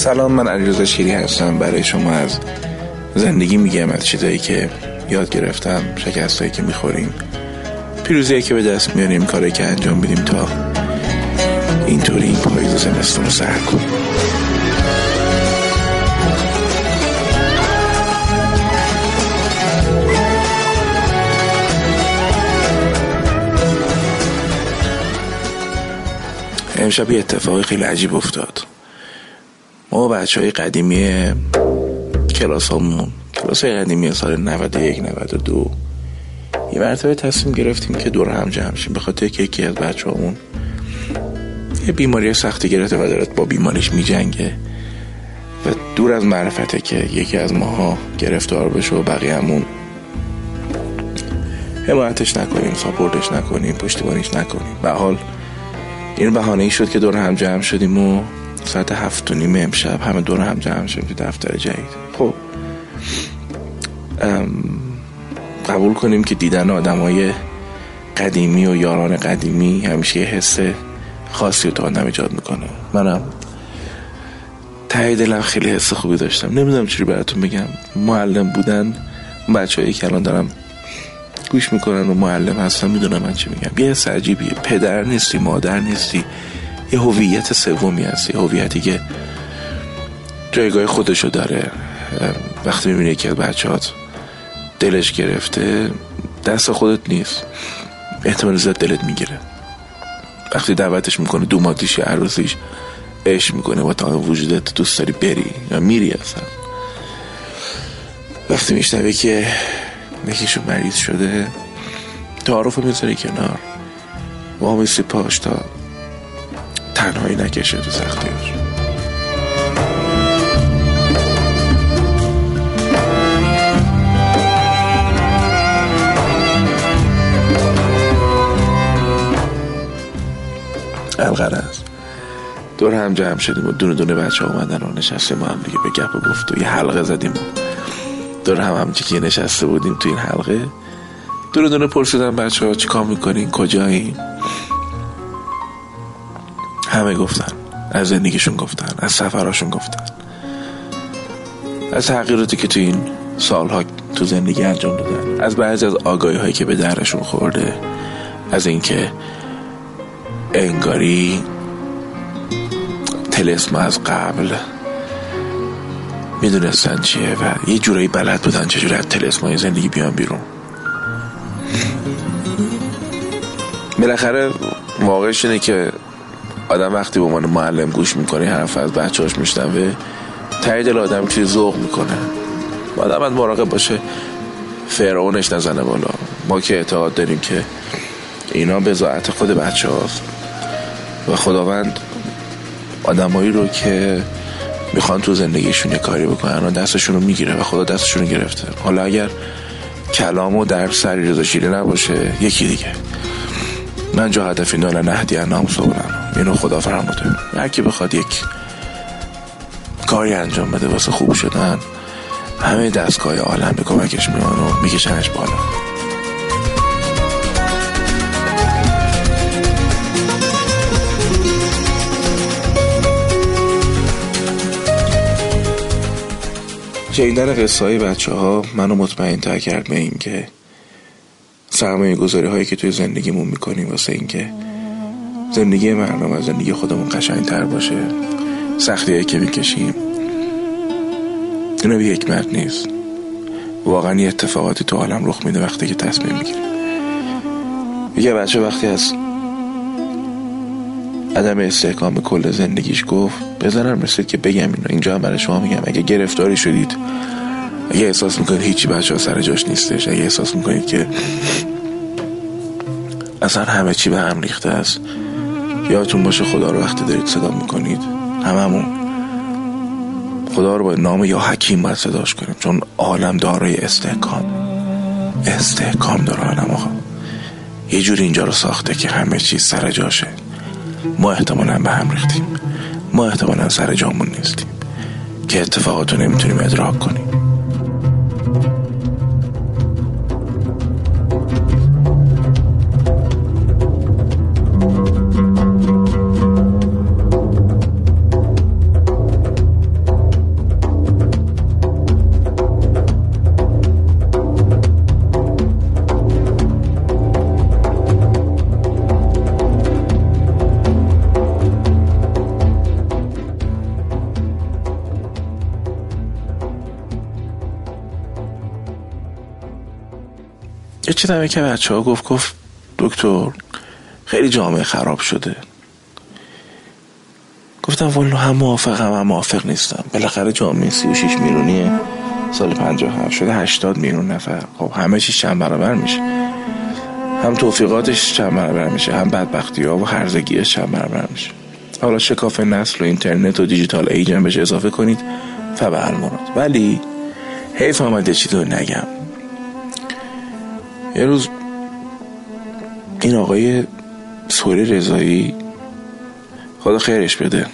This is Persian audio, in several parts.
سلام من علیرضا شیری هستم. برای شما از زندگی میگم از چیزایی که یاد گرفتم شکستایی که می‌خوریم. پیروزی که به دست میاریم کاری که انجام بدیم تا اینطوری این پاییز زمستون رو سر کنیم. امشب یه اتفاقی خیلی عجیب افتاد. ما بچه های قدیمی کلاس همون کلاس های قدیمی سال 91 92 یه مرتبه تصمیم گرفتیم که دور هم جمع شیم. به خاطر که یکی از بچه همون یه بیماری سختی گرفته و دارد با بیماریش می جنگه و دور از معرفته که یکی از ماها گرفتار بشه و بقیه همون حمایتش نکنیم ساپورتش نکنیم پشتیبانیش نکنیم. به حال این بهانه ای شد که دور هم جمع شدیم و ساعت هفت و نیم امشب همه دور هم جمع شدیم تو دفتر جدید. خب قبول کنیم که دیدن آدم های قدیمی و یاران قدیمی همیشه یه حس خاصی رو تو آدم ایجاد می‌کنه. منم ته دلم خیلی حس خوبی داشتم. نمی‌دونم چی براتون بگم. معلم بودن بچه هایی که الان دارم گوش می‌کنن و معلم هستن می‌دونم من چی میگم. یه حس عجیبیه. پدر نیستی مادر نیستی. یه هویت سومی هستی هویتی که جایگاه خودشو داره. وقتی می‌بینی از بچهات دلش گرفته دست خودت نیست. احتمال زیاد دلت می‌گیره. وقتی دعوتش می‌کنه دو مادیش یا عروسیش عشق می‌کنه با تمام وجودت دوست داری بری یا میری اصلا. وقتی میشنوه که یکیشون مریض شده تعارف می‌ذاری کنار. وامیسی پاش تا تنهایی نکشه تو سختیش است. دور هم جمع شدیم و دونه دونه بچه اومدن و نشستیم ما هم دیگه به گپ گفت و یه حلقه زدیم. دور هم هم که نشسته بودیم تو این حلقه. دونه دونه پرسیدن بچه ها چیکار می‌کنین؟ کجایین همه گفتن. از زندگیشون گفتن از سفراشون گفتن. از تغییراتی که تو این سالها تو زندگی انجام دادن. از بعضی از آگاهی هایی که به درشون خورده. از اینکه انگاری تلسم از قبل می‌دونستن چیه و یه جورایی بلد بودن چجوری از تلسم های زندگی بیان بیرون. بالاخره واقعش اینه که آدم وقتی به عنوان معلم گوش می‌کنه حرف از بچهاش میشنوه تایی دل آدم که ذوق می‌کنه. آدم از مراقب باشه. فرعونش نزنه بالا. ما که اعتقاد داریم که اینا به ذات خود بچه هاست و خداوند آدمایی رو که می‌خوان تو زندگیشون کاری بکنن و دستشون رو می‌گیره و خدا دستشون رو گرفته. حالا اگر کلام و در سری رضا نباشه یکی دیگه. من جا هدفی نال نهدی نام سولم اینو خدا فرموده. هر کی بخواد یک کاری انجام بده واسه خوب شدن همه دستگاه عالم به کمکش میان و میکشنش بالا. شنیدن قصه های بچه ها منو مطمئن تر کرد به این که سرمایه گذاری هایی که توی زندگیمون می‌کنیم واسه این که زندگی مردم و زندگی خودمون قشنگ تر باشه. سختی هایی که می‌کشیم. اینو به حکمت نیست. واقعا یه اتفاقاتی تو عالم رخ میده وقتی که تصمیم می‌گیریم. یه بچه وقتی از عدم استحکام کل زندگیش گفت بزنم رسید که بگم اینو. اینجا هم برای شما میگم. اگه گرفتاری شدید اگه احساس می‌کنید هیچی بچه ها سر جاش نیستش اگه احساس می‌کنید که اصلا همه چی به هم ریخته است یادتون باشه خدا رو وقتی دارید صدا می‌کنید هممون خدا رو با نام یا حکیم باید صداش کنیم چون عالم دارای استحکام. استحکام داره عالم آقا. یه جور اینجا رو ساخته که همه چیز سر جاشه. ما احتمالا به هم ریختیم. ما احتمالا سر جامون نیستیم. که اتفاقاتو نمی‌تونیم ادراک کنیم. پیچیدم که بچه ها گفت گفت دکتر خیلی جامعه خراب شده. گفتم والا هم موافقم هم موافق نیستم. بالاخره جامعه 36 میلیونی سال 57 شده 80 میلیون نفر. خب همه چیز چند برابر میشه. هم توفیقاتش چند برابر میشه هم بدبختی ها و هرزگیش چند برابر میشه. حالا شکاف نسل و اینترنت و دیجیتال ایجن بهش اضافه کنید فبه مراد ولی حیف آمده چی رو نگم. یه روز این آقای سوری رضایی خدا خیرش بده.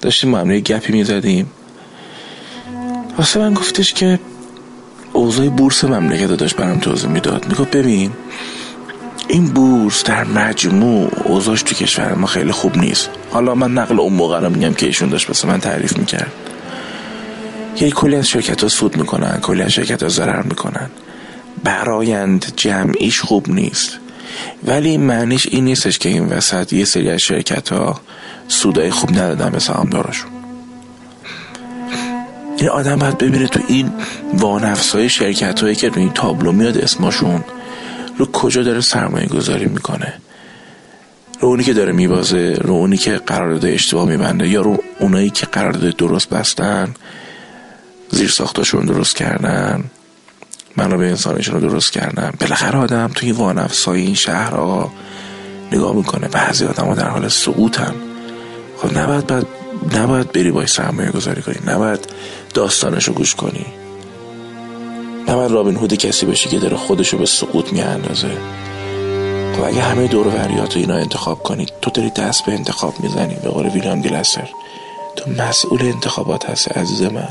داشتیم با گپی می‌زدیم. واسه من گفتش که اوضاع بورس مملکت داشت برام توضیح می‌داد. می‌گفت ببین این بورس در مجموع اوضاعش تو کشور ما خیلی خوب نیست. حالا من نقل اون موقع رو میگم که ایشون داشت بس من تعریف می‌کرد. یه کلی از شرکت ها سود می‌کنن کلی از شرکت ها ضرر می‌کنن. برایند جمعیش خوب نیست. ولی معنیش این نیستش که این وسط یه سری از شرکت ها سودای خوب ندادن به سهامدارشون این آدم باید ببینه تو این وانفسای شرکت هایی که تو این تابلو میاد اسمشون رو کجا داره سرمایه گذاری می‌کنه؟ رو اونی که داره میبازه رو اونی که قرارداد اشتباه میبنده یا رو اونایی که قرارداد درست بستن زیر ساختاشون درست کردن؟ منابع انسانیشون رو درست کردن بالاخره آدم توی وانفسای این شهرها نگاه می‌کنه. بعضی آدم ها در حال سقوطن. خب نباید باید نباید بری باید سرمایه گذاری کنی. نباید داستانش رو گوش کنی. نباید رابین هود کسی بشی که داره خودشو به سقوط میاندازه. خب اگه همه دور وریات اینا انتخاب کنید تو داری دست به انتخاب می‌زنی. به قول ویلیام دیلسر تو مسئول انتخابات هستی عزیز من.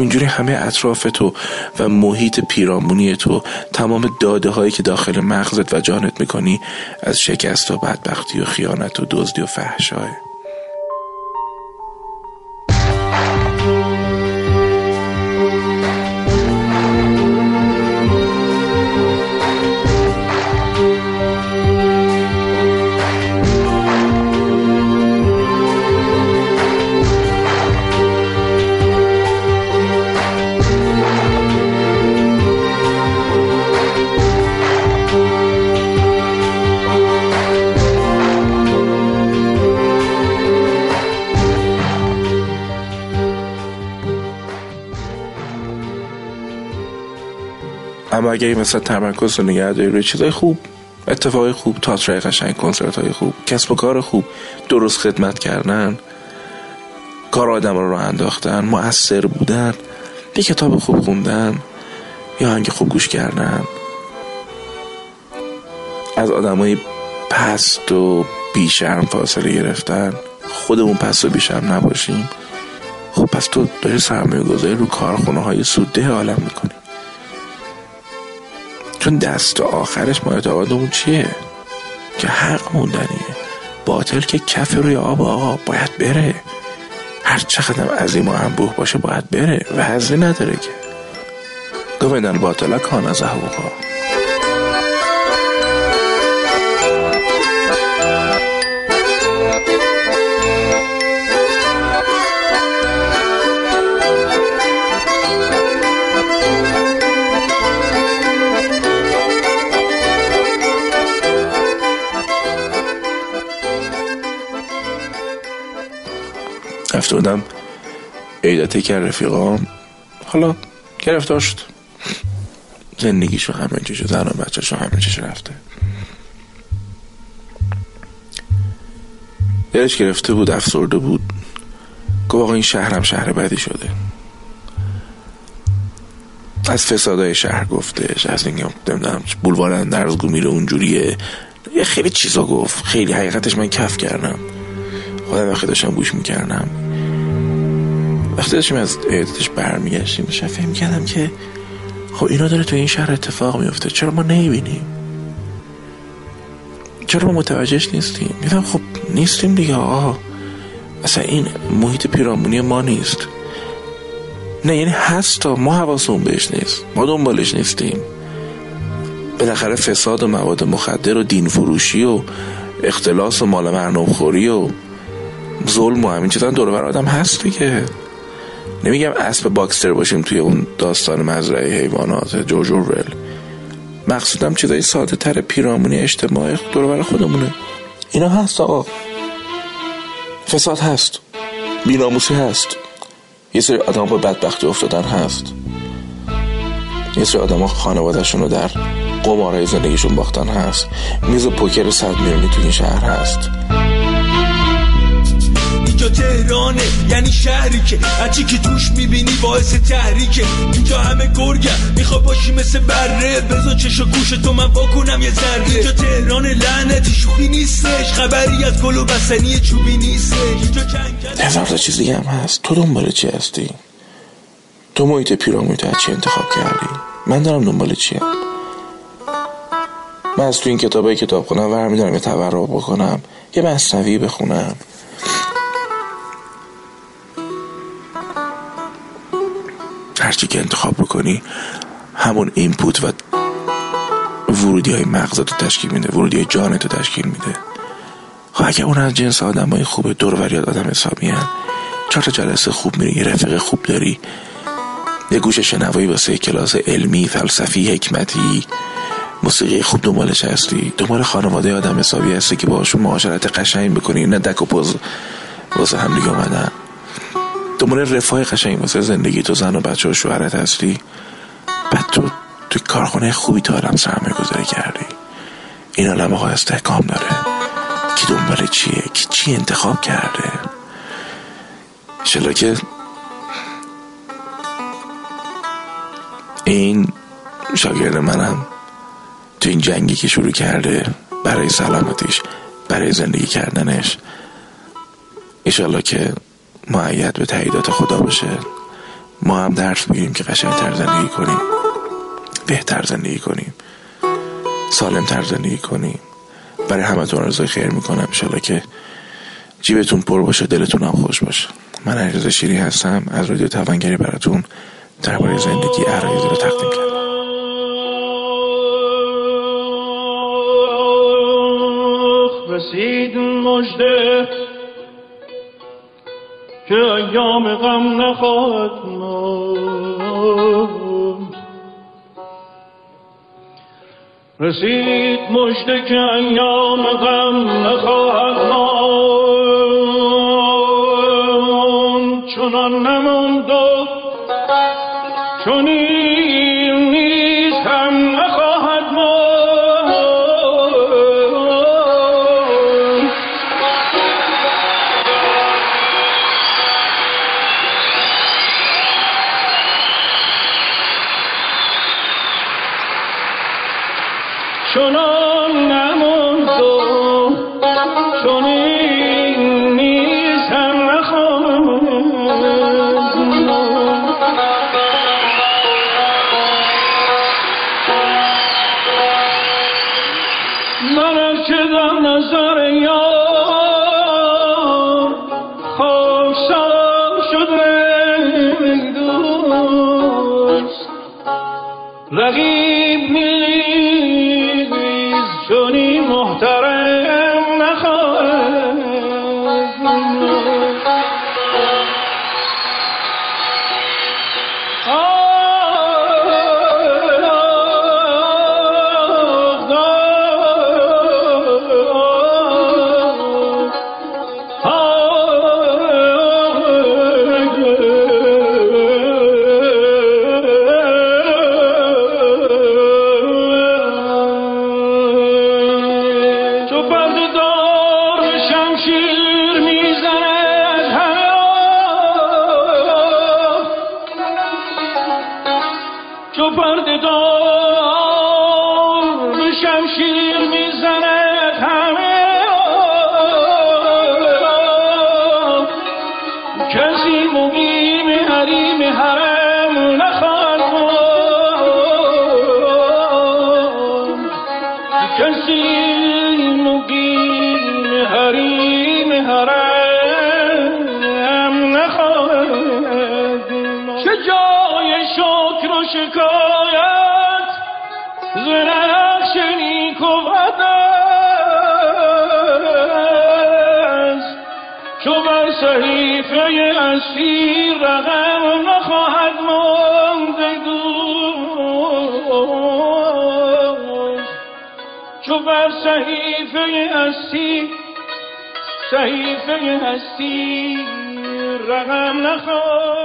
اینجوری همه اطراف تو و محیط پیرامونی تو تمام داده هایی که داخل مغزت و جانت می‌کنی از شکست و بدبختی و خیانت و دزدی و فحشاه این مثلا تمرکز رو نگه داری روی چیزای خوب اتفاقی خوب تاترای قشنگ کنسرت های خوب کسب و کار خوب درست خدمت کردن کار آدم رو انداختن مؤثر بودن یه کتاب خوب خوندن یا هنگ خوب گوش کردن. از آدمای پست و بیشرم فاصله گرفتن. خودمون پست و بیشرم نباشیم. خب پس تو داری سرمایه گذاری رو کارخونه های سودده عالم می‌کنی. چون دست آخرش ما اعتقادمون چیه؟ که حق موندنیه. باطل که کف روی آب آقا باید بره. هر چقدر عظیم و انبوه باشه باید بره. وزنی نداره که. گوین الباطل کان از رفته بودم که رفیقام. حالا گرفتار شد. زندگیشو همه چیشو زن و بچهشو همه چیشو رفته. دلش گرفته بود افسرده بود. گفت آقا این شهرم شهر بدی شده. از فسادای شهر گفتش از این نمی‌دونم بولوار اندرزگو میره اونجوریه. یه خیلی چیزا گفت. خیلی حقیقتش من کف کردم. خودم وقتی داشتم گوش می‌کردم. وقتی داشتیم از عیدتش برمیگشتیم داشتم فهم کردم که خب اینا داره تو این شهر اتفاق میفته چرا ما نمی‌بینیم؟ چرا ما متوجهش نیستیم؟ میگم خب نیستیم دیگه آقا اصلا این محیط پیرامونی ما نیست. نه یعنی هست ما حواسمون بهش نیست ما دنبالش نیستیم. بالاخره فساد و مواد مخدر و دین فروشی و اختلاس و مال مردم خوری و ظلم و همین چیزا دور بر آدم هست دیگه. نمیگم اسب باکستر باشیم توی اون داستان مزرعه حیوانات جورج اورول مقصودم چیزای ساده تر پیرامونی اجتماعی دور خودمونه. اینا هست آقا. فساد هست. بیناموسی هست. یه سری آدم با بدبختی افتادن هست. یه سری آدم ها خانوادهشون رو در قمارای زندگیشون باختن هست. میز پوکر صد میلیونی تو این شهر هست. تهرانه یعنی شهری که هرچی که توش می‌بینی باعث تحریکه. اینجا همه گرگم میخوا باشی مثل بره. بزن چش و گوش تو من بکنم یه ذره. اینجا تهران لعنتی شوخی نیستش. خبری از گل و بسنی چوبی نیستش. اینجا چیز دیگه هم هست. تو دنبال چی هستی؟ تو محیط پیرامونی از چی انتخاب کردی؟ من دارم دنبال چیم من از تو این کتابه کتاب کنم ور میدارم یه تبرع بکنم یه مصنوی بخونم. هرچی که انتخاب بکنی همون اینپوت و ورودی های مغزت رو تشکیل میده ورودی های جانت رو تشکیل میده. خب اگه اون از جنس آدم های خوبه دور وریاد آدم حسابی هن. چهار تا جلسه خوب میری یه رفق خوب داری. یه گوش شنوایی واسه کلاس علمی فلسفی حکمتی. موسیقی خوب دنبالش هستی. دنبال خانواده آدم حسابی هستی که باشون معاشرت قشنگ بکنی نه دک و پوز واسه هم دیگه اومدن. دنبال رفاه قشنگ واسه زندگی تو زن و بچه و شوهرت هستی؟ بعد تو توی کارخونه خوبی تا آدم سرمایه گذاری کردی. این عالم های استحکام داره. کی دنبال چیه؟ کی چی انتخاب کرده؟ شلا که این شاگرد منم تو این جنگی که شروع کرده برای سلامتیش برای زندگی کردنش. ایشالله که معید به تاییدات خدا باشه. ما هم درس بگیریم که قشنگتر زندگی کنیم. بهتر زندگی کنیم. سالمتر زندگی کنیم. برای همتون آرزوی خیر می‌کنم. انشالله که جیبتون پر باشه دلتون هم خوش باشه. من علیرضا شیری هستم. از رادیو توانگری براتون درباره زندگی عرایزی رو تقدیم کردم. رسید مجده که ایام غم نخواهد ماند رسید مجده که ایام غم نخواهد ماند چنان از که در نظر یار. به شمشیر صحیفه اسیر رقم نخواهد ماند دور تو بر صحیفه هستی صحیفه هستی رقم نخور